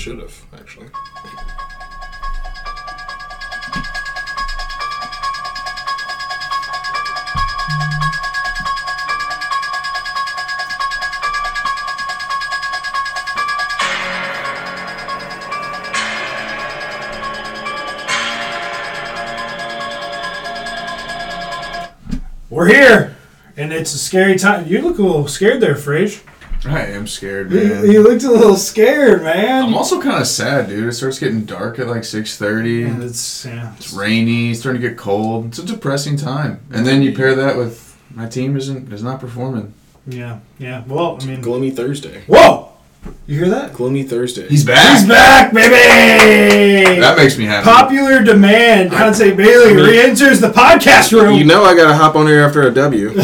Should have actually. We're here, and it's a scary time. You look a little scared there, Frage. I am scared, You, man. you looked a little scared, man. I'm also kind of sad, dude. It starts getting dark at like 6:30. Yeah, it's yeah. It's rainy. It's starting to get cold. It's a depressing time. And then you pair that with my team isn't is not performing. Yeah, yeah. Well, I mean, Gloomy Thursday. whoa! You hear that? Gloomy Thursday. He's back. He's back, baby! That makes me happy. Popular demand. Dante Bailey I mean- re-enters the podcast room. You know I gotta hop on here after a W.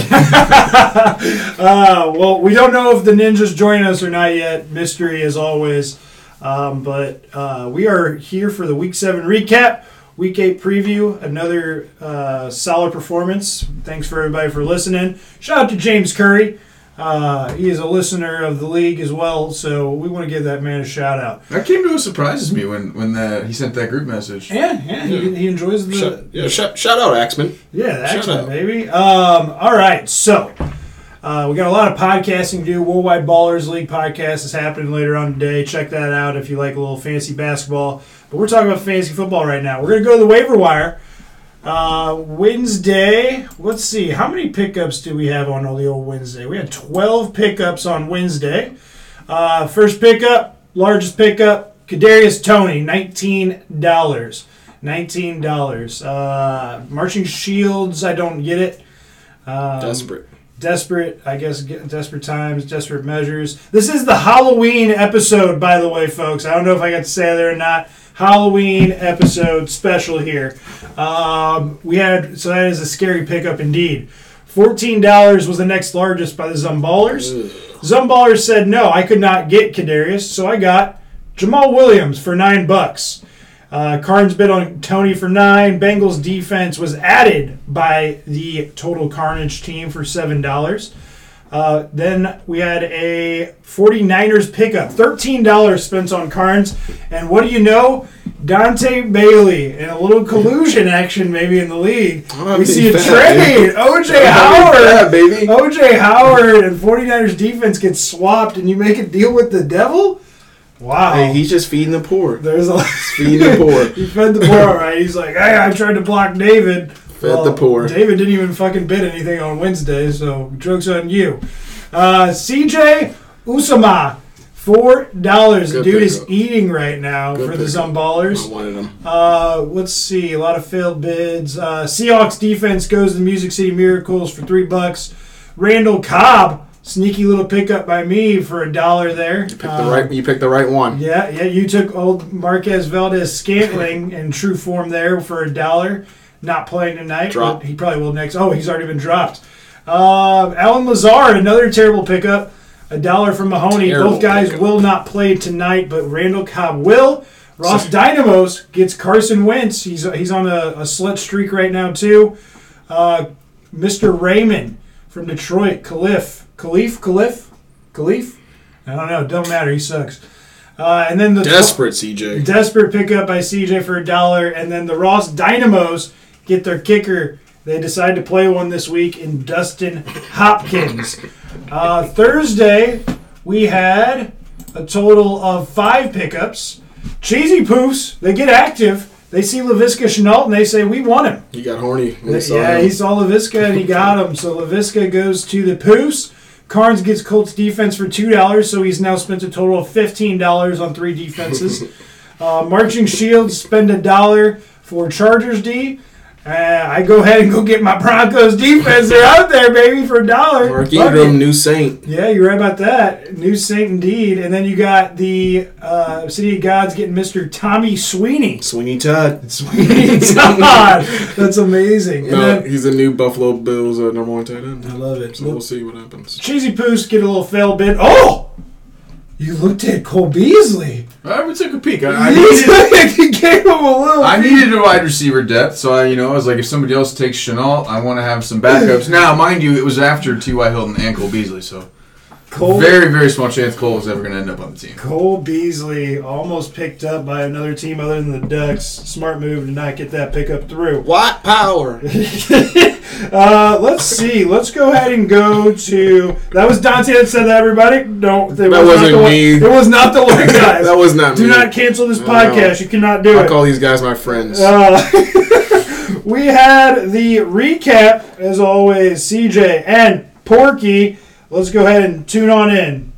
uh, well, we don't know if the ninjas join us or not yet. Mystery as always. Um, but uh, we are here for the Week Seven recap, Week Eight preview. Another uh, solid performance. Thanks for everybody for listening. Shout out to James Curry. Uh, he is a listener of the league as well, so we want to give that man a shout out. That came to a surprises me when when that he sent that group message. Yeah, yeah, He, he enjoys the Shout, yeah, shout, shout out Axman. Yeah, the Shout X-Men, out. baby. Um, all right, so uh, we got a lot of podcasting to do. Worldwide Ballers League podcast is happening later on today. Check that out if you like a little fancy basketball. But we're talking about fantasy football right now. We're going to go to the waiver wire. Uh, Wednesday, let's see, how many pickups do we have on the old Wednesday? We had 12 pickups on Wednesday. Uh, first pickup, largest pickup, Kadarius Toney, $19. $19. Uh, Marching Shields, I don't get it. Um, Desperate. Desperate, I guess, desperate times, desperate measures. This is the Halloween episode, by the way, folks. I don't know if I got to say that or not. Halloween episode special here. Um, we had, so that is a scary pickup indeed. $14 was the next largest by the Zumballers. Ugh. Zumballers said no, I could not get Kadarius, so I got Jamaal Williams for nine bucks. Uh, Carnes bid on Toney for nine. Bengals defense was added by the Total Carnage team for seven dollars. Uh, then we had a 49ers pickup, $13 spent on Carnes. And what do you know? Dante Bailey in a little collusion action maybe in the league. We see a happy trade. fat, OJ Howard. fat, baby. OJ Howard and 49ers defense gets swapped and you make a deal with the devil? Wow. Hey, he's just feeding the poor. There's a lot. Feeding the poor. he fed the poor, all right. He's like, hey, I tried to block David. Fed the poor. David didn't even fucking bid anything on Wednesday, so joke's on you. Uh, CJ Uzomah, four dollars. Dude is pickup. eating right now Good for the. Zumballers. I wanted. Uh, let's see, a lot of failed bids. Uh, Seahawks defense goes to the Music City Miracles for three bucks. Randall Cobb, sneaky little pickup by me for a dollar there. You picked Uh, the right. You picked the right one. yeah, yeah, you took old Marquez Valdes-Scantling in true form there for a dollar. Not playing tonight. Drop. He probably will next. Oh, he's already been dropped. Uh, Allen Lazard, another terrible pickup. A dollar from Mahoney. Terrible Both guys pickup. will not play tonight, but Randall Cobb will. Ross Dynamos gets Carson Wentz. He's he's on a, a slut streak right now too. Uh, Mr. Raymond from Detroit, Kalif, Kalif, Kalif, Kalif. I don't know. Don't matter. He sucks. Uh, and then the Desperate CJ. desperate pickup by CJ for a dollar, and then the Ross Dynamos get their kicker. They decide to play one this week in Dustin Hopkins. Uh, Thursday, we had a total of five pickups. Cheesy Poofs, they get active. They see Laviska Shenault and they say, We want him. He got horny. he saw Yeah, him. he saw Laviska and he got him. So Laviska goes to the Poofs. Carnes gets Colts defense for two dollars, so he's now spent a total of fifteen dollars on three defenses. uh, Marching Shields spend a dollar for Chargers D. Uh, I go ahead and go get my Broncos defense. They're out there, baby, for a dollar. Mark Ingram, new saint. Yeah, you're right about that. New Saint indeed. And then you got the uh, City of Gods getting Mr. Tommy Sweeney. Sweeney Todd. Sweeney Todd. That's amazing. No, then, he's the new Buffalo Bills uh, number one tight end. I love it. So we'll see what happens. Cheesy Poos get a little fail bit. Oh! You looked at Cole Beasley. I would take a peek. I, I you, needed you gave him a little. I needed a wide receiver depth, so I, you know, I was like, if somebody else takes Shenault, I want to have some backups. now, mind you, it was after T.Y. Hilton and Cole Beasley, so Cole, Very, very small chance Cole was ever going to end up on the team. Cole Beasley almost picked up by another team other than the Ducks. Smart move to not get that pickup through. White power. uh, let's see. Let's go ahead and go to. That was Dante that said that. Everybody, don't. That That wasn't not the me. One, it was not the one, guys. that was not me. Do me. not cancel this No. podcast. You cannot do I it. call these guys my friends. Uh, we had the recap, as always, CJ and Porky. Let's go ahead and tune on in.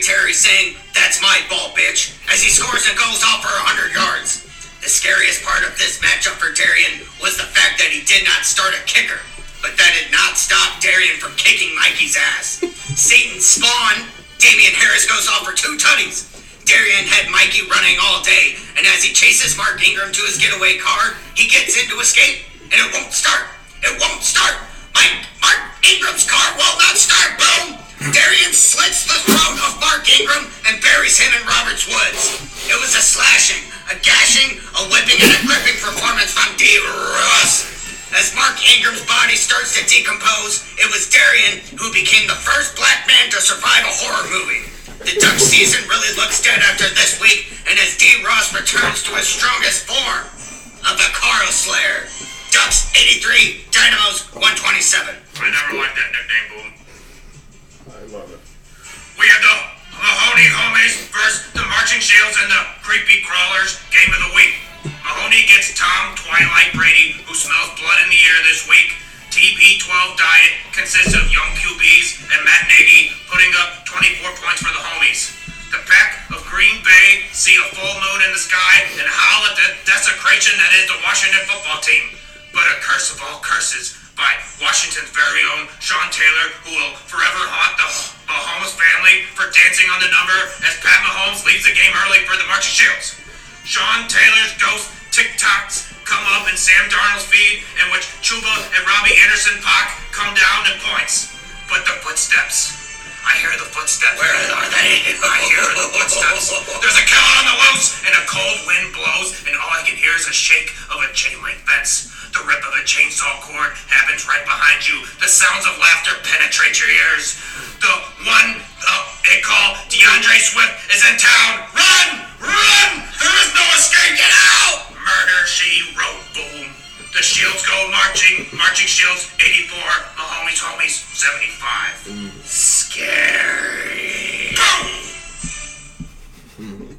Terry saying, That's my ball, bitch, as he scores and goes off for 100 yards. The scariest part of this matchup for Darian was the fact that he did not start a kicker, but that did not stop Darian from kicking Mikey's ass. Satan Spawn, Damien Harris goes off for two tutties. Darian had Mikey running all day, and as he chases Mark Ingram to his getaway car, he gets in to escape, and it won't start. It won't start. Mike, Mark Ingram's car will not start. Boom! Darian slits the throat of Mark Ingram and buries him in Roberts Woods. It was a slashing, a gashing, a whipping, and a gripping performance from D. Russ. As Mark Ingram's body starts to decompose, it was Darian who became the first black man to survive a horror movie. The Duck season really looks dead after this week, and as D. Ross returns to his strongest form of the Carl Slayer. Ducks 83, Dynamos 127. I never liked that nickname, Boom. I love it. We have the Mahoney homies versus the Marching Shields and the Creepy Crawlers game of the week. Mahoney gets Tom Twilight Brady, who smells blood in the air this week. TB12 diet consists of young QBs and Matt Nagy putting up 24 points for the homies. The pack of Green Bay see a full moon in the sky and howl at the desecration that is the Washington football team. But a curse of all curses by Washington's very own Sean Taylor, who will forever haunt the Mahomes family for dancing on the number as Pat Mahomes leaves the game early for the Marching Shields. Sean Taylor's ghost TikToks come up in Sam Darnold's feed, in which Chuba and Robbie Anderson Pac come down and points. But the footsteps. I hear the footsteps. Where are they? I hear the footsteps. There's a killer on the loose, and a cold wind blows, and all I can hear is a shake of a chain link fence. The rip of a chainsaw cord happens right behind you. The sounds of laughter penetrate your ears. The one uh, they call D'Andre Swift is in town. Run! Run! There is no escape! Get out! Murder, she wrote. Boom. The shields go marching. Marching shields 84. Mahomes homies 75. Scary. Boom!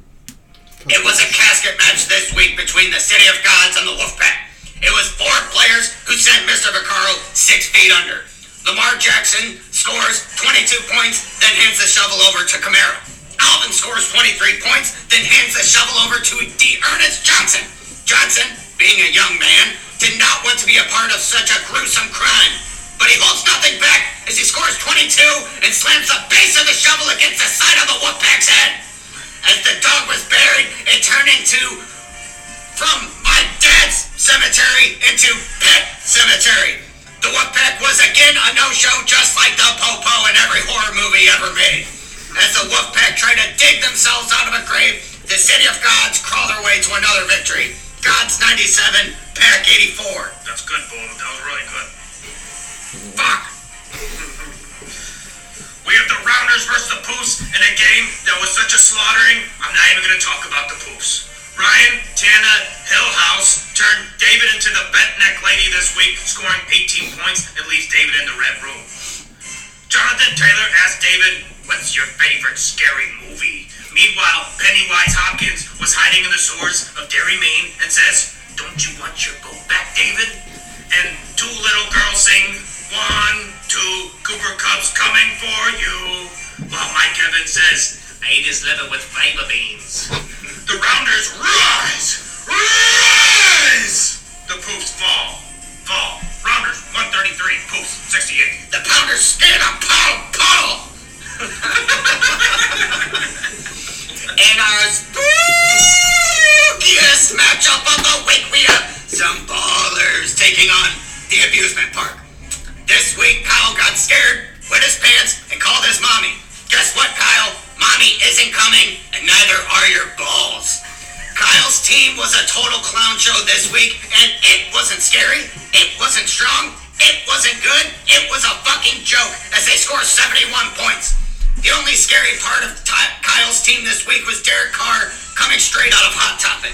It was a casket match this week between the City of Gods and the Wolfpack. It was four players who sent Mr. Vaccaro six feet under. Lamar Jackson scores 22 points, then hands the shovel over to Kamara. Alvin scores 23 points, then hands the shovel over to D. Ernest Johnson. Johnson, being a young man, did not want to be a part of such a gruesome crime. But he holds nothing back as he scores 22 and slams the base of the shovel against the side of the Wolfpack's head. As the dog was buried, it turned into from cemetery into pet cemetery. The Wolfpack was again a no-show just like the Popo in every horror movie ever made. As the Wolfpack tried to dig themselves out of a grave, the City of Gods crawled their way to another victory. Gods 97, Pack 84. That's good, Boom. That was really good. Fuck! We have the Rounders versus the Poofs in a game that was such a slaughtering, I'm not even going to talk about the Poofs. Ryan, Tana, Hillhouse turned David into the bent neck lady this week, scoring 18 points and leaves David in the red room. Jonathan Taylor asked David, What's your favorite scary movie? Meanwhile, Pennywise Hopkins was hiding in the sewers of Derry, Maine and says, Don't you want your boat back, David? And two little girls sing, One, two, Cooper Kupp's coming for you. While Mike Evans says, I ate his liver with fiber beans. The Rounders rise! Rise! The Poofs fall. Fall. Rounders 133, Poofs 68. The Pounders spin a puddle, puddle! This week, and it wasn't scary, it wasn't strong, it wasn't good, it was a fucking joke as they scored 71 points. The only scary part of Ty- Kyle's team this week was Derek Carr coming straight out of Hot Topic.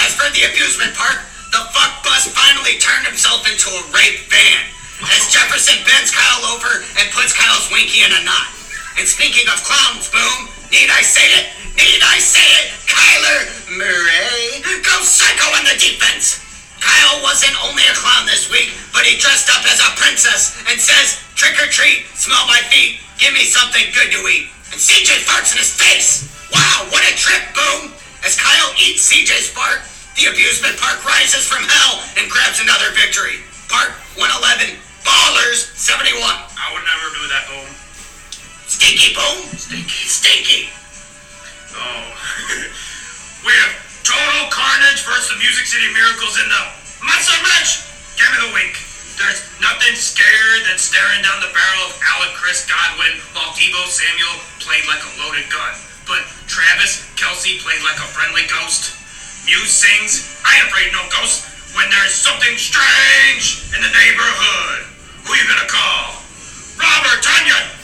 As for the amusement park, the fuck bus finally turned himself into a rape van. As Jefferson bends Kyle over and puts Kyle's winky in a knot. And speaking of clowns, boom, need I say it? Need I say it? Kyler Murray goes psycho on the defense. Kyle wasn't only a clown this week, but he dressed up as a princess and says, trick or treat, smell my feet, give me something good to eat. And CJ farts in his face. Wow, what a trip, boom. As Kyle eats CJ's fart, the amusement park rises from hell and grabs another victory. Park 111, Ballers 71. I would never do that, boom. Stinky boom. Stinky. Stinky. Oh. we have Total Carnage versus the Music City Miracles in the Monster Match. Game of the week. There's nothing scarier than staring down the barrel of Alec Chris Godwin while Deebo Samuel played like a loaded gun. But Travis Kelce played like a friendly ghost. Muse sings, I ain't afraid no ghost, when there's something strange in the neighborhood. Who you gonna call? Robert Tonyan!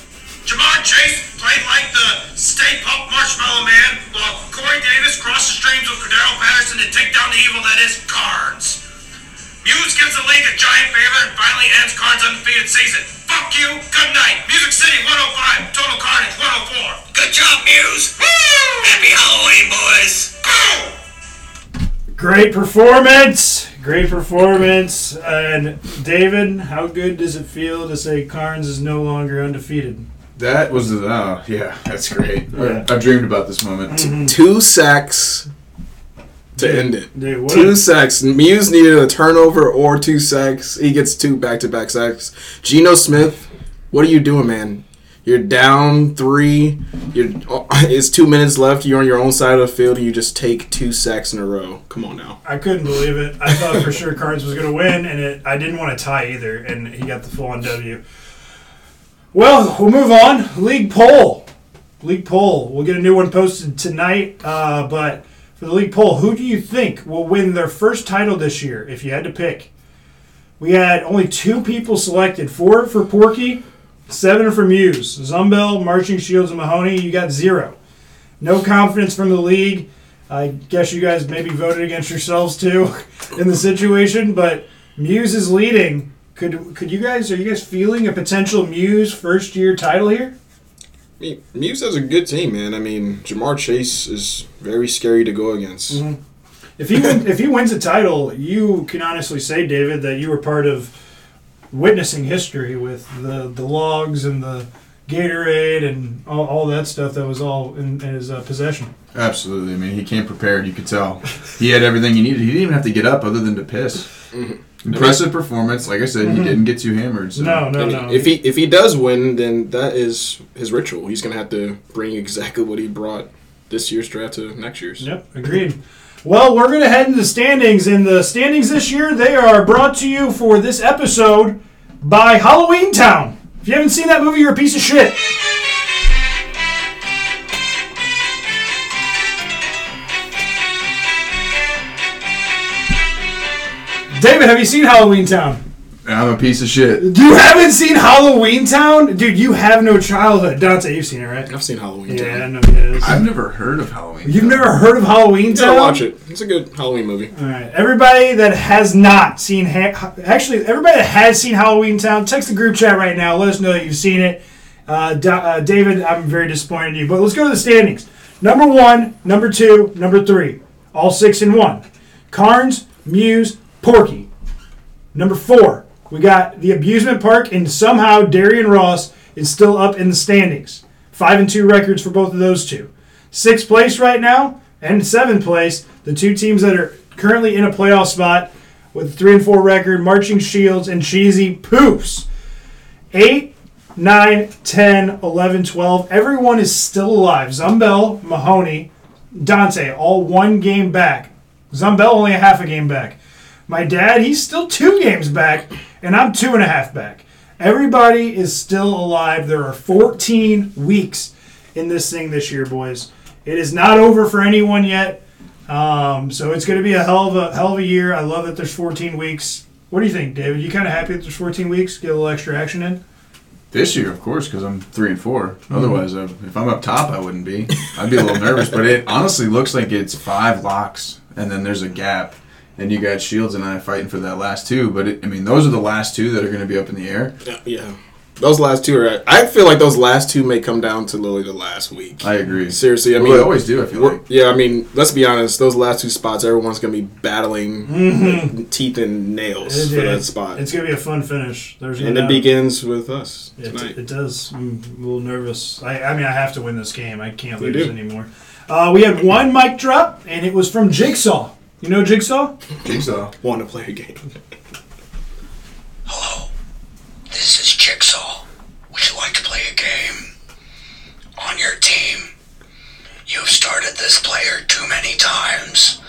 Ja'Marr Chase played like the Stay Puft Marshmallow Man, while Corey Davis crossed the streams with Cordarrelle Patterson to take down the evil that is Carnes. Muse gives the league a giant favor and finally ends Carnes' undefeated season. Fuck you, good night. Music City 105, Total Carnage 104. Good job, Muse. Happy Halloween, boys. Boom! Great performance. Great performance. And David, how good does it feel to say Carnes is no longer undefeated? That was the oh yeah, that's great. Yeah. I, have dreamed about this moment. Mm-hmm. Two sacks to end it. Dude, Two a- sacks. Muse needed a turnover or two sacks. He gets two back to back sacks. Geno Smith, what are you doing, man? You're down three. You're it's two minutes left. You're on your own side of the field, and you just take two sacks in a row. Come on now. I couldn't believe it. I thought for sure Carnes was going to win, and it, I didn't want to tie either, and he got the full on W. Well, we'll move on. League poll. League poll. We'll get a new one posted tonight. Uh, but for the league poll, who do you think will win their first title this year? If you had to pick, we had only two people selected: four for Porky, seven for Muse, Zumbel, Marching Shields, and Mahoney. You got zero. No confidence from the league. I guess you guys maybe voted against yourselves too in the situation, but Muse is leading. Could could you guys are you guys feeling a potential Muse first year title here? I mean, Muse has a good team, man. I mean, Ja'Marr Chase is very scary to go against. If he win, if he wins a title, you can honestly say, David, that you were part of witnessing history with the the logs and the Gatorade and all, all that stuff that was all in, in his uh, possession. Absolutely. I mean, he came prepared. You could tell. He had everything he needed. He didn't even have to get up other than to piss. Impressive performance. Like I said, he mm-hmm. didn't get too hammered. So. No, no, And no. If he if he does win, then that is his ritual. He's gonna have to bring exactly what he brought this year's draft to next year's. Yep, agreed. Well, we're going to head into the standings, and the standings this year they are brought to you for this episode by Halloween Town. If you haven't seen that movie, you're a piece of shit. David, have you seen Halloween Town? I'm a piece of shit. You haven't seen Halloween Town, dude. You have no childhood. Dante, you've seen it, right? I've seen Halloween. Yeah, I know. Yeah, I've never heard of Halloween. You've never heard of Halloween You Town? gotta watch it. It's a good Halloween movie. All right, everybody that has not seen, ha- actually, everybody that has seen Halloween Town, text the group chat right now. Let us know that you've seen it. Uh, Da- uh, David, I'm very disappointed in you, but let's go to the standings. Number one, number two, number three, all six in one. Carnes, Muse, Porky. Number four, we got the abusement park, and somehow Darian Ross is still up in the standings. Five and two records for both of those two. Sixth place right now, and seventh place, the two teams that are currently in a playoff spot with three and four record, Marching Shields and Cheesy Poofs. Eight, 9, 10, 11, 12. Everyone is still alive. Zumbel, Mahoney, Dante, all one game back. Zumbel only a half a game back. My dad, he's still two games back, and I'm two and a half back. Everybody is still alive. There are 14 weeks in this thing this year, boys. It is not over for anyone yet. Um, so it's going to be a hell of a hell of a year. I love that there's 14 weeks. What do you think, David? You kind of happy that there's 14 weeks? Get a little extra action in. This year, of course, because I'm three and 4 Otherwise, uh, if I'm up top, I wouldn't be. I'd be a little nervous. But it honestly looks like it's five locks, and then there's a gap, and you got Shields and I fighting for that last two. But it, I mean, those are the last two that are going to be up in the air. Yeah, yeah. Those last two are. I feel like those last two may come down to literally the last week. I agree. Seriously, I Well, mean, they always do. I feel like. yeah. I mean, let's be honest. Those last two spots, everyone's gonna be battling teeth and nails for that spot, It's going to be a fun finish. There's no and it doubt. begins with us It, tonight. it does. I'm a little nervous. I, I mean, I have to win this game. I can't You lose do. anymore. Uh, we had one mic drop, and it was from Jigsaw. You know Jigsaw? Jigsaw. Want to play a game? Hello, this is Jigsaw. Would you like to play a game? On your team, you've started this player too many times.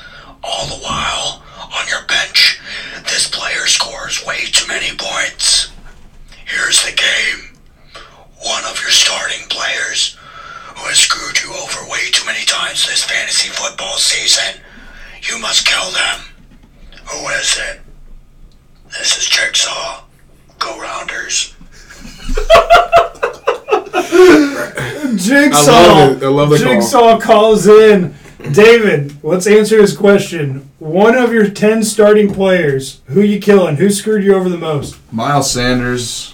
All the while, on your bench, this player scores way too many points. Here's the game. One of your starting players, who has screwed you over way too many times this fantasy football season, you must kill them. Who is it? This is Jigsaw. Go Rounders. Jigsaw. I love it. I love the call. Jigsaw calls in. David, let's answer his question. One of your 10 starting players, who you killing? Who screwed you over the most? Miles Sanders.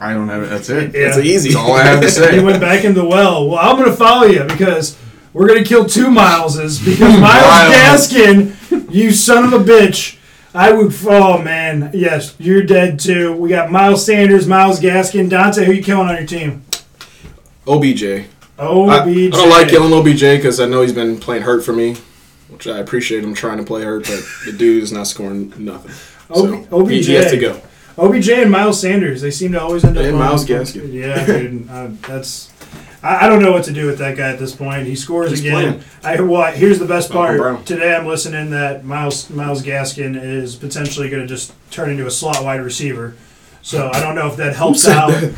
I don't have it. That's it. Yeah. It's easy. That's all I have to say. He went back in the well. Well, I'm going to follow you because we're going to kill two Mileses because Miles Miles. Gaskin, you son of a bitch. I would. Oh man, yes, you're dead too. We got Miles Sanders, Myles Gaskin, Dante. Who you killing on your team? OBJ. Oh, I, I don't like killing OBJ because I know he's been playing hurt for me, which I appreciate him trying to play hurt, but the dude is not scoring nothing. So O- he, has to OBJ. go. OBJ and Miles Sanders. They seem to always end up. And Myles Gaskin. Yeah, dude. uh, that's. I, I don't know what to do with that guy at this point. He scores He's again. playing. I well, here's the best part. Today I'm listening that Miles Myles Gaskin is potentially going to just turn into a slot wide receiver. So I don't know if that helps out. that?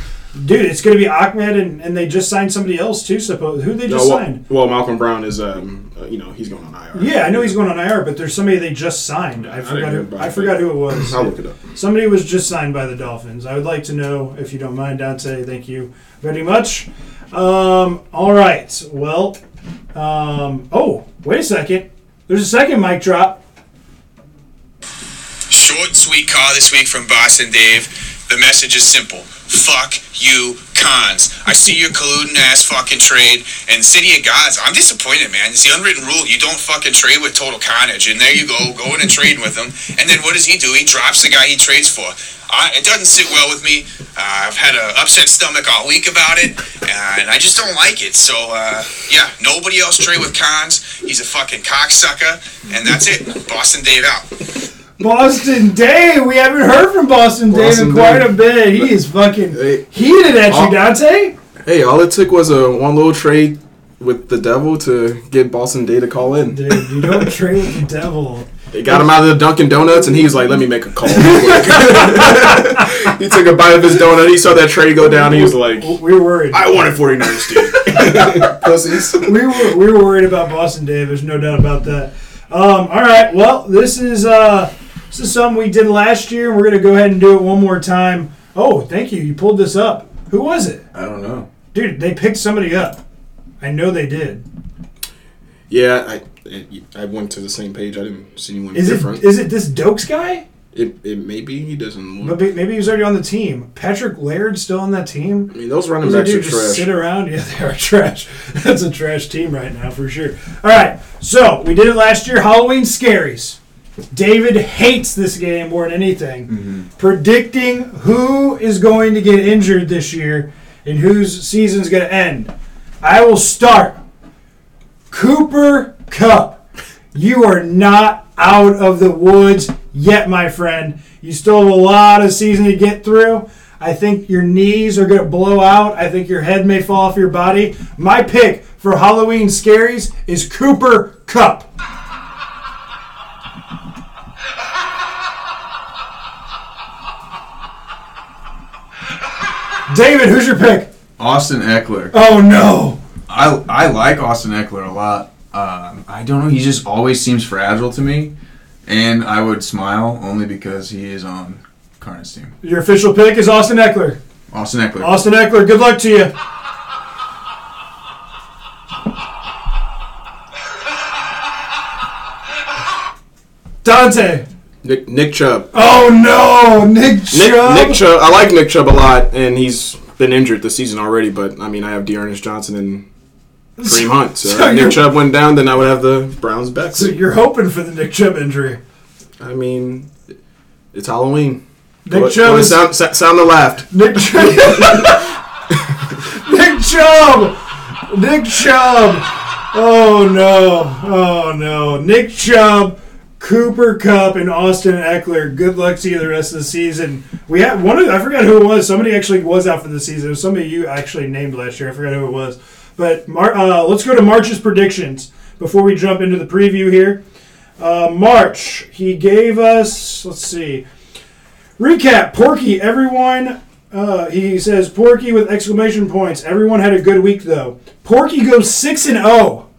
Dude, it's going to be Ahmed, and, and they just signed somebody else too. Suppose who they No, just well, signed? well, Malcolm Brown is, um, uh, you know, he's going on IR. Yeah, I know he's going on IR, but there's somebody they just signed. I forgot who. I forgot who it was. I'll look it up. Somebody was just signed by the Dolphins. I would like to know if you don't mind, Dante. Thank you very much. Um, all right. Well, um, oh, wait a second. There's a second mic drop. Short, sweet call this week from Boston Dave. The message is simple. Fuck you, cons. I see your colluding ass fucking trade. And City of Gods, I'm disappointed, man. It's the unwritten rule. You don't fucking trade with total carnage. And there you go, going and trading with him. And then what does he do? He drops the guy he trades for. It doesn't sit well with me. Uh, I've had an upset stomach all week about it, and I just don't like it. So, uh, yeah, nobody else trade with Cons. He's a fucking cocksucker, and that's it. Boston Dave out. Boston Dave. We haven't heard from Boston, Dave in quite Dave. a bit. He is fucking Hey. heated at you, Oh. Dante. Hey, all it took was a one little trade with the devil to get Boston Day to call in. Dude, you don't trade with the devil. They got him out of the Dunkin' Donuts, and he was like, "Let me make a call." he took a bite of his donut. He saw that trade go down. He was like, We were worried. "I wanted 49ers, dude." Pussies. we were we were worried about Boston Dave. There's no doubt about that. Um, all right. Well, this is uh, this is something we did last year, and we're gonna go ahead and do it one more time. Oh, thank you. You pulled this up. Who was it, I don't know. dude? They picked somebody up. I know they did. Yeah, I I went to the same page. I didn't see anyone Is different. it is it this Dokes guy? It, it maybe he doesn't But look. may- maybe he was already on the team. Patrick Laird still on that team. I mean, those running Those backs are trash. sit around. Yeah, they are trash. That's a trash team right now for sure. All right, so we did it last year. Halloween scaries. David hates this game more than anything. Mm-hmm. Predicting who is going to get injured this year and whose season's going to end. I will start. Cooper Kupp. You are not out of the woods yet, my friend. You still have a lot of season to get through. I think your knees are going to blow out. I think your head may fall off your body. My pick for Halloween scaries is Cooper Kupp. David, who's your pick? Austin Ekeler. Oh no. I I like Austin Ekeler a lot. Um, I don't know. He just always seems fragile to me, and I would smile only because he is on Karna's team. Your official pick is Austin Ekeler. Austin Ekeler. Austin Ekeler, good luck to you. Dante. Nick, Nick Chubb. Oh no, Nick Chubb. Nick Chubb. I like Nick Chubb a lot, and he's been injured this season already. But I mean, I have D'Ernest Johnson and Kareem Hunt. So, So if Nick Chubb went down, then I would have the Browns back. So you're hoping for the Nick Chubb injury. I mean, it's Halloween. Nick Go- Chubb go sound, sound the laugh. Nick Chubb. Nick Chubb. Nick Chubb. Oh no. Oh no. Nick Chubb, Cooper Kupp, and Austin Ekeler. Good luck to you the rest of the season. We had one of I forgot who it was. Somebody actually was out for the season. It was somebody you actually named last year. I forgot who it was. But Mar- uh, let's go to March's predictions before we jump into the preview here. Uh, March, he gave us. Let's see. Recap: Porky, everyone. Uh, he says Porky with exclamation points. Everyone had a good week though. Porky goes six and zero.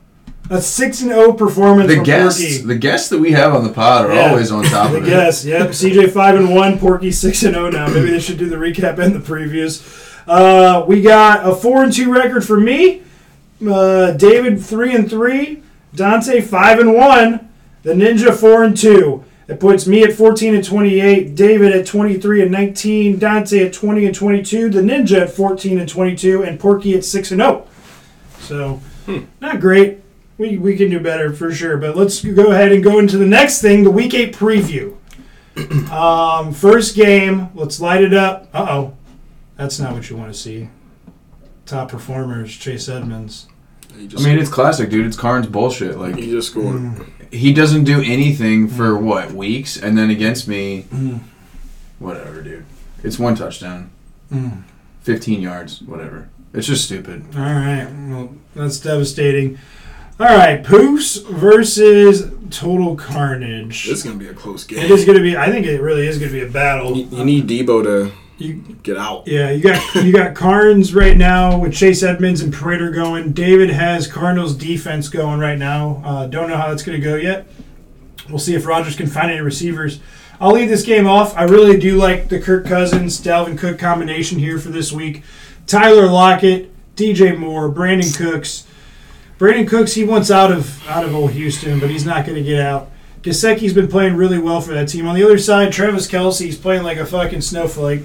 A six and zero performance the from guests, Porky. the guests that we have on the pod are Yeah. always on top I of it. guess. Yep. CJ five and one. Porky six and zero now. Maybe they should do the recap and the previews. Uh, we got a four and two record for me. Uh, David three and three. Dante five and one. The Ninja four and two. It puts me at 14 and 28, David at 23 and 19, Dante at 20 and 22, the Ninja at 14 and 22, and Porky at 6 and 0. So, not great. We, we can do better for sure. But let's go ahead and go into the next thing the Week 8 preview. um, first game, let's light it up. Uh oh. That's not what you want to see. Top performers, Chase Edmonds. I just, mean, it's classic, dude. It's Karn's bullshit. Like he just scored. Mm. he doesn't do anything for what weeks, and then against me, Mm. whatever, dude. It's one touchdown, Mm. fifteen yards, whatever. It's just stupid. All right. Well, that's devastating. All right. Poofs versus Total Carnage. This is gonna be a close game. It is to be. I think it really is going to be a battle. You, you need Deebo to You- get out. yeah, you got you got Carnes right now with Chase Edmonds and Prater going. David has Cardinals defense going right now. Uh, don't know how that's going to go yet. We'll see if Rodgers can find any receivers. I'll leave this game off. I really do like the Kirk Cousins Dalvin Cook combination here for this week. Tyler Lockett, DJ Moore, Brandin Cooks. Brandin Cooks, he wants out of out of old Houston, but he's not going to get out. Gasecki's been playing really well for that team. On the other side, Travis Kelce's playing like a fucking snowflake.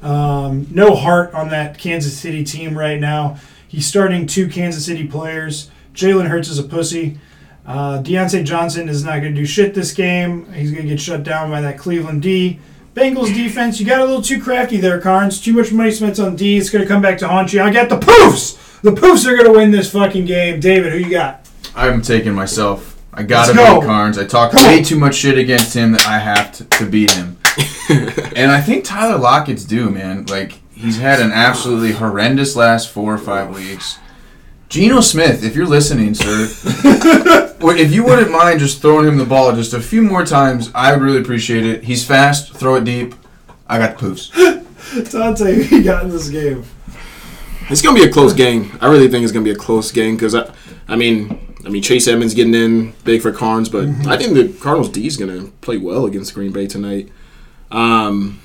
Um, no heart on that Kansas City team right now. He's starting two Kansas City players. Jalen Hurts is a pussy. Uh, Diontae Johnson is not going to do shit this game. He's going to get shut down by that Cleveland D. Bengals defense, you got a little too crafty there, Carnes. Too much money spent on D. It's going to come back to haunt you. I got the Poofs. The Poofs are going to win this fucking game. David, who you got? I'm taking myself. I gotta Let's go. beat Carnes. I talk way on. too much shit against him that I have to, to beat him. and I think Tyler Lockett's due, man. Like he's had an absolutely horrendous last four or five weeks. Geno Smith, if you're listening, sir, if you wouldn't mind just throwing him the ball just a few more times, I would really appreciate it. He's fast, throw it deep. I got the poofs. Dante, who you he got in this game? It's gonna be a close game. I really think it's gonna be a close game because I, I mean, I mean Chase Edmonds getting in big for Carnes, but I think the Cardinals D is gonna play well against Green Bay tonight. Um,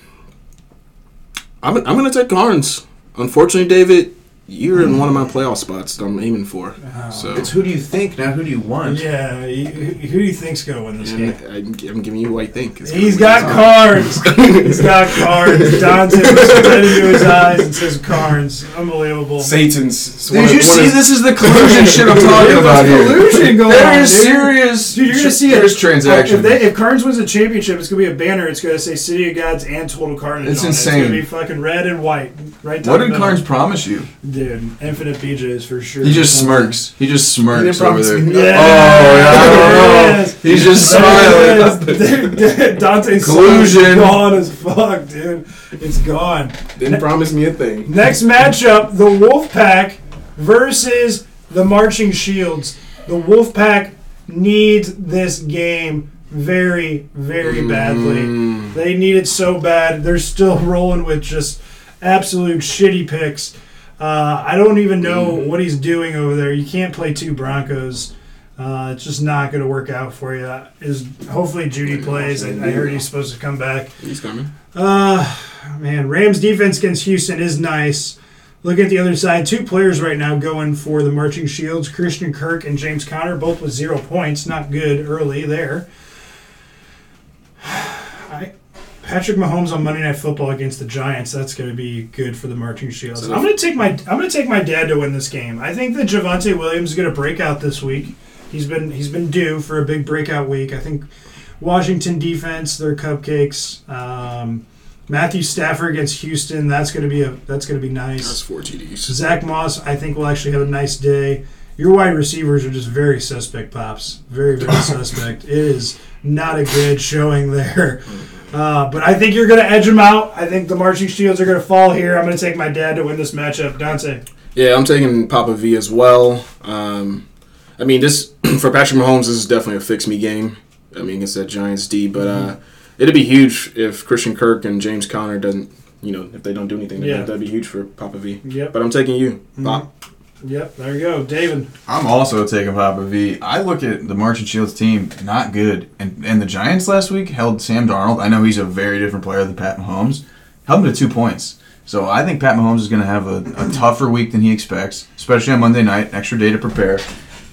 I'm I'm gonna take Carnes. Unfortunately, David, you're in mm-hmm. one of my playoff spots that I'm aiming for. So It's who do you think, not who do you want. Yeah, you- who do you think's going to win this and game? I'm, I'm giving you who I think. is gonna He's win got this game. cards. He's got cards. Dante looks right into his eyes and says cards. Unbelievable. Satan's. Did you see this is the collusion shit I'm talking about here? collusion going There on, There is dude. serious Dude, you're gonna see serious it. transaction. If, they, if Carnes wins a championship, it's gonna be a banner. It's gonna say City of Gods and Total Carnage. It's on it. insane. It's gonna be fucking red and white, right? down what the did middle. Carnes promise you? Dude, infinite BJ's for sure. He just um, smirks. He just smirks over promise there. me Yeah. Oh, yeah, I don't know. Yes. He's just There smiling. it is. Dude, Dante's Collusion. gone as fuck, dude. It's gone. Didn't promise me a thing. Next matchup: the Wolfpack versus the Marching Shields. The Wolfpack needs this game very, very mm-hmm. badly. They need it so bad. They're still rolling with just absolute shitty picks. Uh, I don't even know what he's doing over there. You can't play two Broncos. Uh, it's just not going to work out for you. Is hopefully Judy plays. I, I heard he's supposed to come back. He's coming. Uh, man, Rams defense against Houston is nice. Look at the other side. Two players right now going for the Marching Shields Christian Kirk and James Conner, both with zero points. Not good early there. I, Patrick Mahomes on Monday Night Football against the Giants. That's going to be good for the Marching Shields. So- I'm going to take my I'm going to take my dad to win this game. I think that Javonte Williams is going to break out this week. He's been he's been due for a big breakout week. I think Washington defense, they're cupcakes. Um, Matthew Stafford against Houston. That's going to be a that's going to be nice. That's four TDs. Zach Moss, I think will actually have a nice day. Your wide receivers are just very suspect, pops. Very very suspect. It is not a good showing there. Uh, but I think you're going to edge them out. I think the marching shields are going to fall here. I'm going to take my dad to win this matchup. Dante. Yeah, I'm taking Papa V as well. Um, I mean, this for Patrick Mahomes, this is definitely a fix me game. I mean, against that Giants D, but uh, it'd be huge if Christian Kirk and James Conner doesn't, you know, if they don't do anything. Yeah. That'd be huge for Papa V. Yep. But I'm taking you, Pop. Yep. There you go, David. I'm also taking Papa V. I look at the March and Shields team, not good. And and the Giants last week held Sam Darnold. I know he's a very different player than Pat Mahomes. Held him to two points. So I think Pat Mahomes is going to have a, a tougher week than he expects, especially on Monday night, extra day to prepare.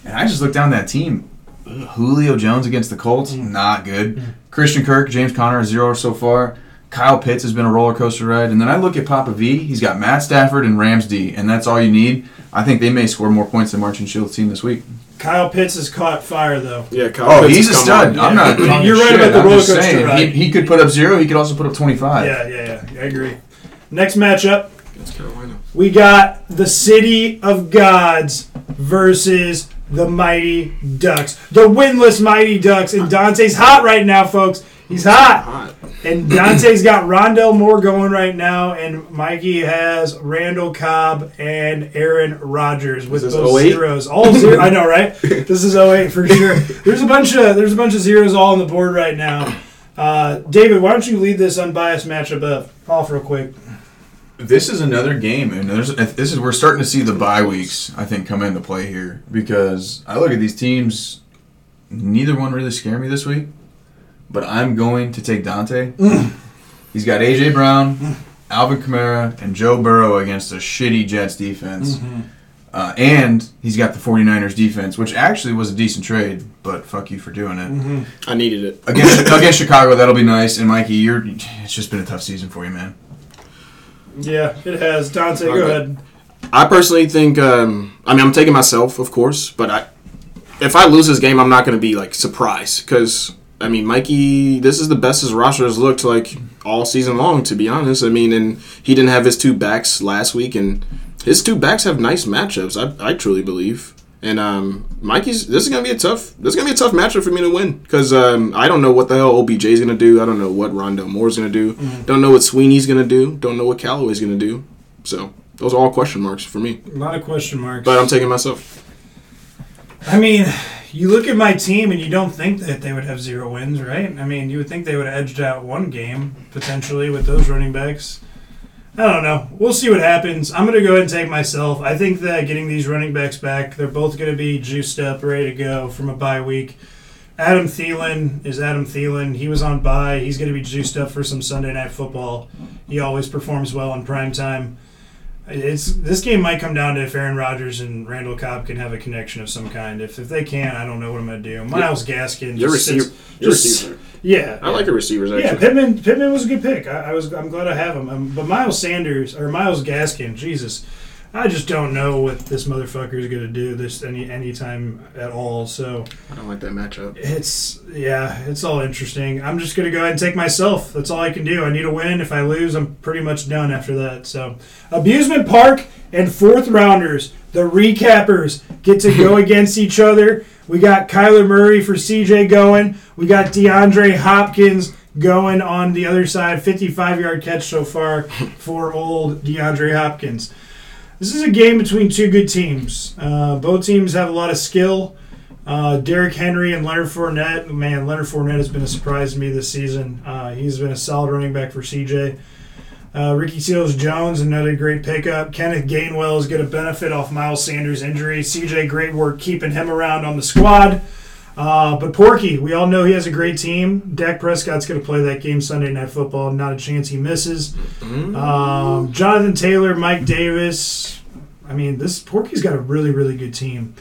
And I just look down that team. Julio Jones against the Colts, mm. not good. Christian Kirk, James Conner, zero so far. Kyle Pitts has been a roller coaster ride. And then I look at Papa V. He's got Matt Stafford and Rams D, and that's all you need. I think they may score more points than March and Shields team this week. Kyle Pitts has caught fire though. Yeah, Kyle Oh, Pitts he's a stud. on. I'm not. Yeah. You're right shit. about the I'm roller coaster ride. He, he could put up zero. He could also put up 25. Yeah, yeah, yeah. I agree. Next matchup, That's Carolina. we got the City of Gods versus the Mighty Ducks. The winless Mighty Ducks. And Dante's hot right now, folks. He's hot. Hot. And Dante's got Rondale Moore going right now, and Mikey has Randall Cobb and Aaron Rodgers with this those 08? zeros. All zero. I know, right? This is 08 for sure. There's a bunch of there's a bunch of zeros all on the board right now. Uh, David, why don't you lead this unbiased matchup up off real quick? This is another game, and there's this is we're starting to see the bye weeks. I think come into play here because I look at these teams. Neither one really scare me this week, but I'm going to take Dante. He's got AJ Brown, Alvin Kamara, and Joe Burrow against a shitty Jets defense. Uh, and he's got the 49ers defense, which actually was a decent trade, but fuck you for doing it. I needed it. Against, against Chicago, that'll be nice. And Mikey, you're it's just been a tough season for you, man. Yeah, it has. Dante, go Okay. ahead. I personally think. Um, I mean, I'm taking myself, of course, but I, if I lose this game, I'm not going to be like surprised because I mean, Mikey, this is the best his roster has looked like all season long. To be honest, I mean, and he didn't have his two backs last week, and his two backs have nice matchups. I, I truly believe. And um, Mikey's this is gonna be a tough this is gonna be a tough matchup for me to win because um, I don't know what the hell OBJ is gonna do. I don't know what Rondo Moore's gonna do. Don't know what Sweeney's gonna do. Don't know what Callaway's gonna do. So those are all question marks for me. A lot of question marks. But I'm taking myself. I mean, you look at my team and you don't think that they would have zero wins, right? I mean, you would think they would have edged out one game potentially with those running backs. I don't know. We'll see what happens. I'm going to go ahead and take myself. I think that getting these running backs back, they're both going to be juiced up, ready to go from a bye week. Adam Thielen is Adam Thielen. He was on bye. He's going to be juiced up for some Sunday night football. He always performs well in prime time. It's this game might come down to if Aaron Rodgers and Randall Cobb can have a connection of some kind. If if they can't, I don't know what I'm going to do. Myles Gaskin, Your receiver, sits- your just- receiver. yeah, I like your receivers Actually. yeah. Pittman. Pittman was a good pick. I, I was. I'm glad I have him. Um, but Miles Sanders or Myles Gaskin, Jesus, I just don't know what this motherfucker is going to do this any anytime at all. So I don't like that matchup. it's yeah, it's all interesting. I'm just going to go ahead and take myself. That's all I can do. I need a win. If I lose, I'm pretty much done after that. So amusement park and fourth rounders, the recappers get to go against each other. We got Kyler Murray for CJ going. We got DeAndre Hopkins going on the other side. 55 yard catch so far for old DeAndre Hopkins. This is a game between two good teams. Uh, both teams have a lot of skill. Uh, Derrick Henry and Leonard Fournette. Man, Leonard Fournette has been a surprise to me this season. Uh, he's been a solid running back for CJ. Uh, Ricky Seals Jones, another great pickup. Kenneth Gainwell is going to benefit off Miles Sanders' injury. CJ, great work keeping him around on the squad. Uh, but Porky, we all know he has a great team. Dak Prescott's going to play that game Sunday Night Football. Not a chance he misses. Um, Jonathan Taylor, Mike Davis. I mean, this Porky's got a really, really good team.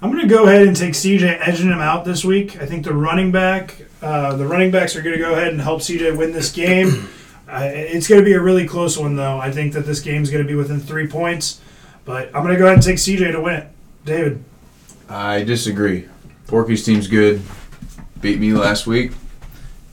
I'm going to go ahead and take CJ edging him out this week. I think the running back, uh, the running backs are going to go ahead and help CJ win this game. Uh, it's going to be a really close one, though. I think that this game's going to be within three points, but I'm going to go ahead and take CJ to win it. David, I disagree. Porky's team's good. Beat me last week.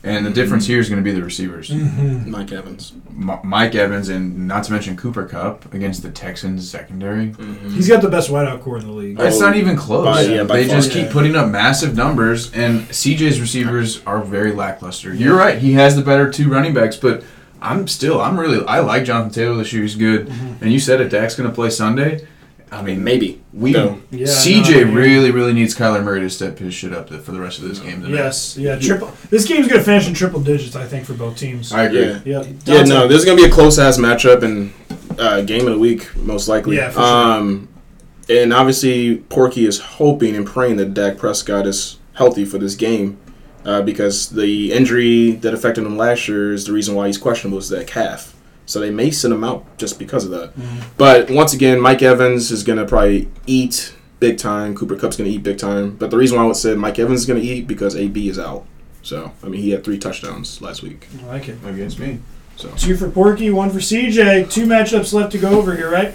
And the mm-hmm. difference here is going to be the receivers. Mm-hmm. Mike Evans. M- Mike Evans and not to mention Cooper Kupp against the Texans secondary. Mm-hmm. he's got the best wideout core in the league. It's not oh, even close. By- yeah, by they far. just keep putting up massive numbers, and CJ's receivers are very lackluster. You're right; he has the better two running backs, but I'm still, I'm really, I like Jonathan Taylor this year. He's good, Mm-hmm. and you said it. Dak's going to play Sunday. I mean, Maybe. we No. Yeah, CJ no, I mean- really, really needs Kyler Murray to step his shit up for the rest of this game. Tonight. Yes, yeah, triple. This game's going to finish in triple digits, I think, for both teams. I agree. Yeah. yeah, Yeah, no, this is gonna be a close ass matchup and uh, game of the week, most likely. Yeah, for sure. Um, and obviously, Porky is hoping and praying that Dak Prescott is healthy for this game, uh, because the injury that affected him last year is the reason why he's questionable is that calf. So they may send him out just because of that. Mm-hmm. But once again, Mike Evans is gonna probably eat big time. Cooper Kupp's gonna eat big time. But the reason why I would say Mike Evans is gonna eat because AB is out. So I mean, he had three touchdowns last week. I like it. Against me. So Two for Porky, one for CJ. Two matchups left to go over here, right?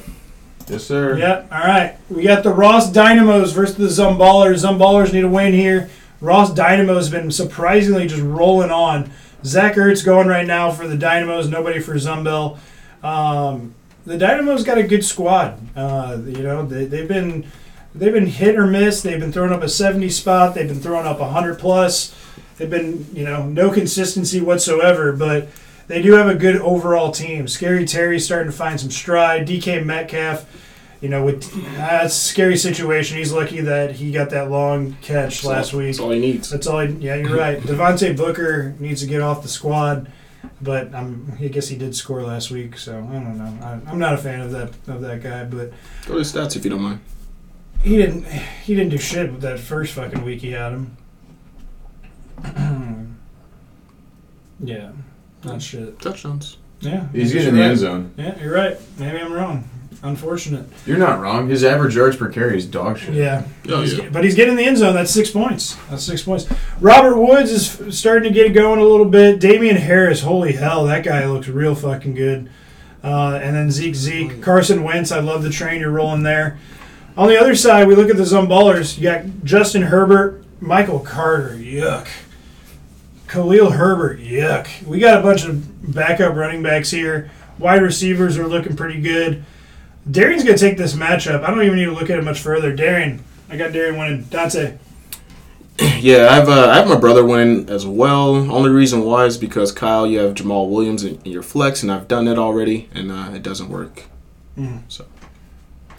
Yes, sir. Yep. all right. We got the Ross Dynamos versus the Zumballers. Zumballers need a win here. Ross Dynamo's been surprisingly just rolling on. Zach Ertz going right now for the Dynamos, nobody for Zumbel. Um, the Dynamos got a good squad. Uh, you know, they, they've been they've been hit or miss. They've been throwing up a 70 spot. They've been throwing up 100 plus. They've been, you know, no consistency whatsoever, but they do have a good overall team. Scary Terry starting to find some stride. DK Metcalf, you know, with uh, that's a scary situation. He's lucky that he got that long catch last week. That's all he needs. That's all. He, yeah, you're right. Devontae Booker needs to get off the squad, but I'm, I guess he did score last week, so I don't know. I, I'm not a fan of that of that guy, but Go to the stats if you don't mind. he didn't he didn't do shit with that first fucking week he had him. yeah, not shit. Touchdowns. Yeah, He's you're getting in the right. end zone. Yeah, you're right. Maybe I'm wrong. Unfortunate. You're not wrong. His average yards per carry is dog shit. Yeah. Oh, He's yeah. but he's getting in the end zone. That's six points. That's six points. Robert Woods is starting to get it going a little bit. Damien Harris, holy hell, that guy looks real fucking good. Uh, and then Zeke Zeke. Carson Wentz, I love the train you're rolling there. On the other side, we look at the Zumballers. You got Justin Herbert, Michael Carter, yuck. Khalil Herbert, yuck. We got a bunch of backup running backs here. Wide receivers are looking pretty good. Darian's going to take this matchup. I don't even need to look at it much further. Darian, I got Darian winning. Dante. Yeah, I have uh, I have my brother winning as well. Only reason why is because Kyle, you have Jamaal Williams in, in your flex, and I've done it already, and uh, it doesn't work. So,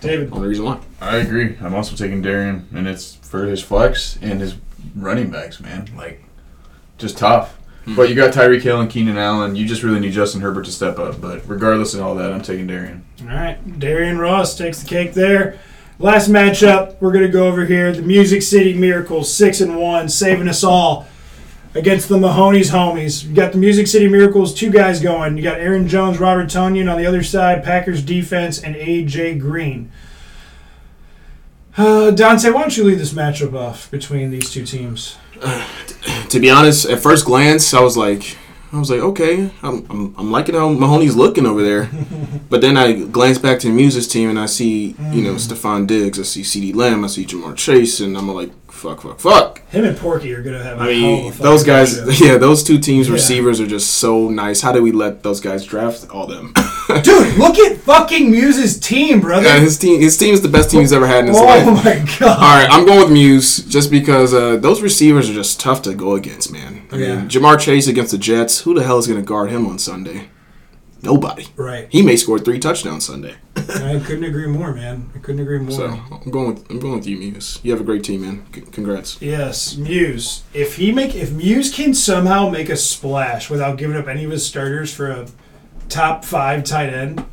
David. Only reason why. I agree. I'm also taking Darian, and it's for his flex and his running backs, man. Like, just tough. Hmm. But you got Tyreek Hill and Keenan Allen. You just really need Justin Herbert to step up. But regardless of all that, I'm taking Darian. All right. Darian Ross takes the cake there. Last matchup we're going to go over here. The Music City Miracles, 6 and 1, saving us all against the Mahoney's homies. You got the Music City Miracles, two guys going. You got Aaron Jones, Robert Tonyan on the other side, Packers defense, and A.J. Green. Uh, Dante, why don't you lead this matchup off between these two teams? To be honest, at first glance, I was like, I was like, okay, I'm, I'm, I'm liking how Mahoney's looking over there. but then I glance back to the Muses team and I see, you know, Stefon Diggs, I see CeeDee Lamb, I see Ja'Marr Chase, and I'm like, fuck, fuck, fuck. Him and Porky are going to have a I hell of a mean, those guys, matchup. yeah, those two teams' Yeah. receivers are just so nice. How did we let those guys draft all them? Dude, look at fucking Muse's team, brother. yeah, his team, his team is the best team he's ever had in his oh life. Oh my god. All right, I'm going with Muse just because uh, those receivers are just tough to go against, man. I Yeah. mean, Ja'Marr Chase against the Jets. Who the hell is going to guard him on Sunday? Nobody. Right. He may score three touchdowns Sunday. I couldn't agree more, man. I couldn't agree more. So I'm going with I'm going with you, Muse. You have a great team, man. C- congrats. Yes, Muse. If he make if Muse can somehow make a splash without giving up any of his starters for a top five tight end,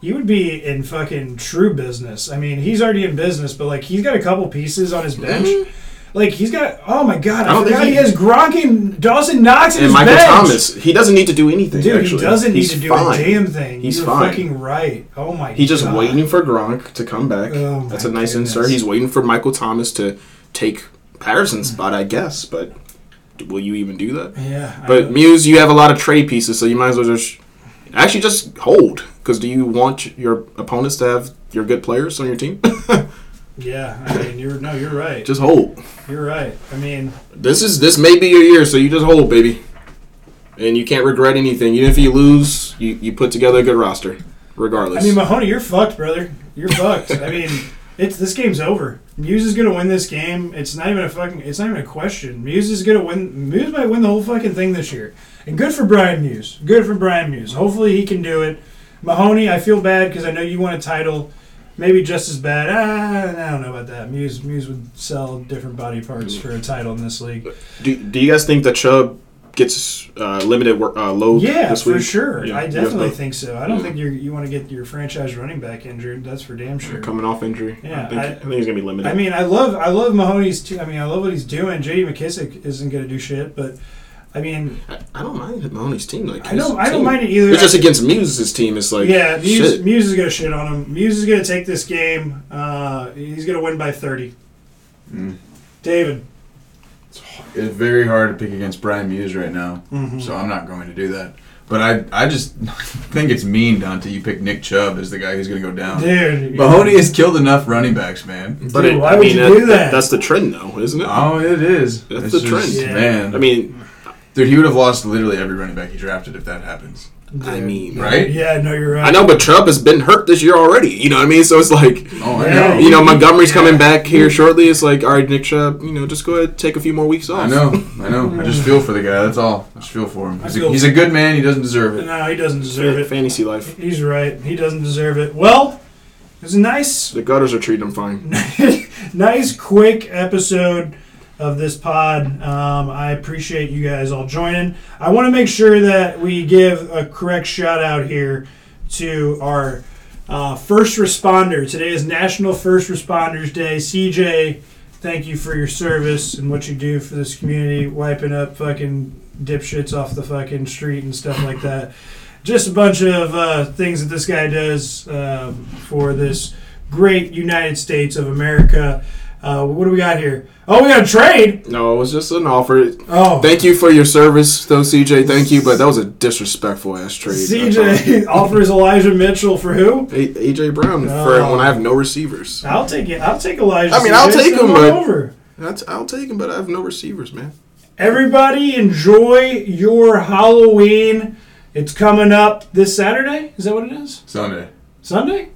you would be in fucking true business. I mean, he's already in business, but like he's got a couple pieces on his bench. Mm-hmm. Like he's got. Oh my god! I, I don't think forgot he, he- has Gronk and Dawson Knox in And his Michael bench. Thomas, he doesn't need to do anything. Dude, actually. he doesn't need He's to do a damn thing. He's You're fine. fucking right. Oh my. God. He's just god. waiting for Gronk to come back. Oh That's a nice goodness. insert. He's waiting for Michael Thomas to take Patterson's mm. spot, I guess. But will you even do that? Yeah, But. Muse, you have a lot of trade pieces, so you might as well just actually just hold. Because do you want your opponents to have your good players on your team? yeah. I mean, you're no, you're right. just hold. You're right. I mean, This is this may be your year, so you just hold, baby. And you can't regret anything. Even if you lose, you, you put together a good roster, regardless. I mean, Mahoney, you're fucked, brother. You're fucked. I mean, it's this game's over. Muse is gonna win this game. It's not even a fucking. It's not even a question. Muse is gonna win. Muse might win the whole fucking thing this year. And good for Brian Muse. Good for Brian Muse. Hopefully he can do it. Mahoney, I feel bad because I know you want a title. Maybe just as bad. Ah, I don't know about that. Muse Muse would sell different body parts for a title in this league. do, do you guys think that Chubb gets uh, limited work, uh, load Yeah, this for sure. Yeah, I definitely guys think so. I don't Yeah. think you you want to get your franchise running back injured. That's for damn sure. coming off injury. Yeah, I think, I, I- think he's gonna be limited. I mean, I love I love Mahoney's too. I mean, I love what he's doing. J.D. McKissic isn't going to do shit, but I mean, I, I don't mind Mahoney's team. Like I don't his I don't team. mind it either. It's just against Muse's team. It's like yeah, Muse, shit. Muse is going to shit on him. Muse is going to take this game. Uh, he's going to win by thirty. Mm. David, It's very hard to pick against Brian Muse right now, Mm-hmm. so I'm not going to do that. But I, I just think it's mean, Dante. You pick Nick Chubb as the guy who's going to go down. dude, Mahoney has killed enough running backs, man. But Dude, it, why I would mean, you that- do that? That's the trend, though, isn't it? Oh, it is. That's It's the trend. Yeah. man. I mean, dude, he would have lost literally every running back he drafted if that happens. I mean, Right? Yeah, no, you're right. I know, but Chubb has been hurt this year already. You know what I mean? So it's like, Oh, I Yeah. know. you know, Montgomery's Yeah. coming back here shortly. It's like, all right, Nick Chubb, you know, just go ahead, take a few more weeks off. I know. I know. I just feel for the guy. That's all. I just feel for him. He's, feel- a, he's a good man. He doesn't deserve it. No, he doesn't deserve it. Fantasy life. He's right. He doesn't deserve it. Well, it was a nice The gutters are treating him fine. nice quick episode of this pod. Um, I appreciate you guys all joining. I want to make sure that we give a correct shout out here to our uh, first responder. Today is National First Responders Day. CJ, thank you for your service and what you do for this community, wiping up fucking dipshits off the fucking street and stuff like that. Just a bunch of uh, things that this guy does um, for this great United States of America. Uh, what do we got here? Oh, we got a trade. No, it was just an offer. Oh, Thank you for your service, though, CJ. Thank you, but that was a disrespectful ass trade. CJ offers Elijah Mitchell for who? A- AJ Brown for Oh. when I have no receivers. I'll take it. I'll take Elijah. I mean, I'll take send him, on but- over. That's I'll take him, but I have no receivers, man. Everybody, enjoy your Halloween. It's coming up this Saturday. Is that what it is? Sunday. Sunday?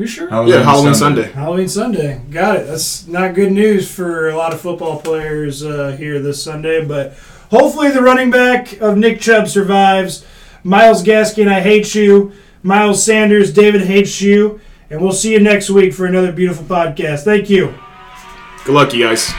We sure? Halloween Yeah, Halloween Sunday. Halloween Sunday. Got it. That's not good news for a lot of football players uh, here this Sunday, but hopefully the running back of Nick Chubb survives. Myles Gaskin, I hate you. Miles Sanders, David hates you. And we'll see you next week for another beautiful podcast. Thank you. Good luck, you guys.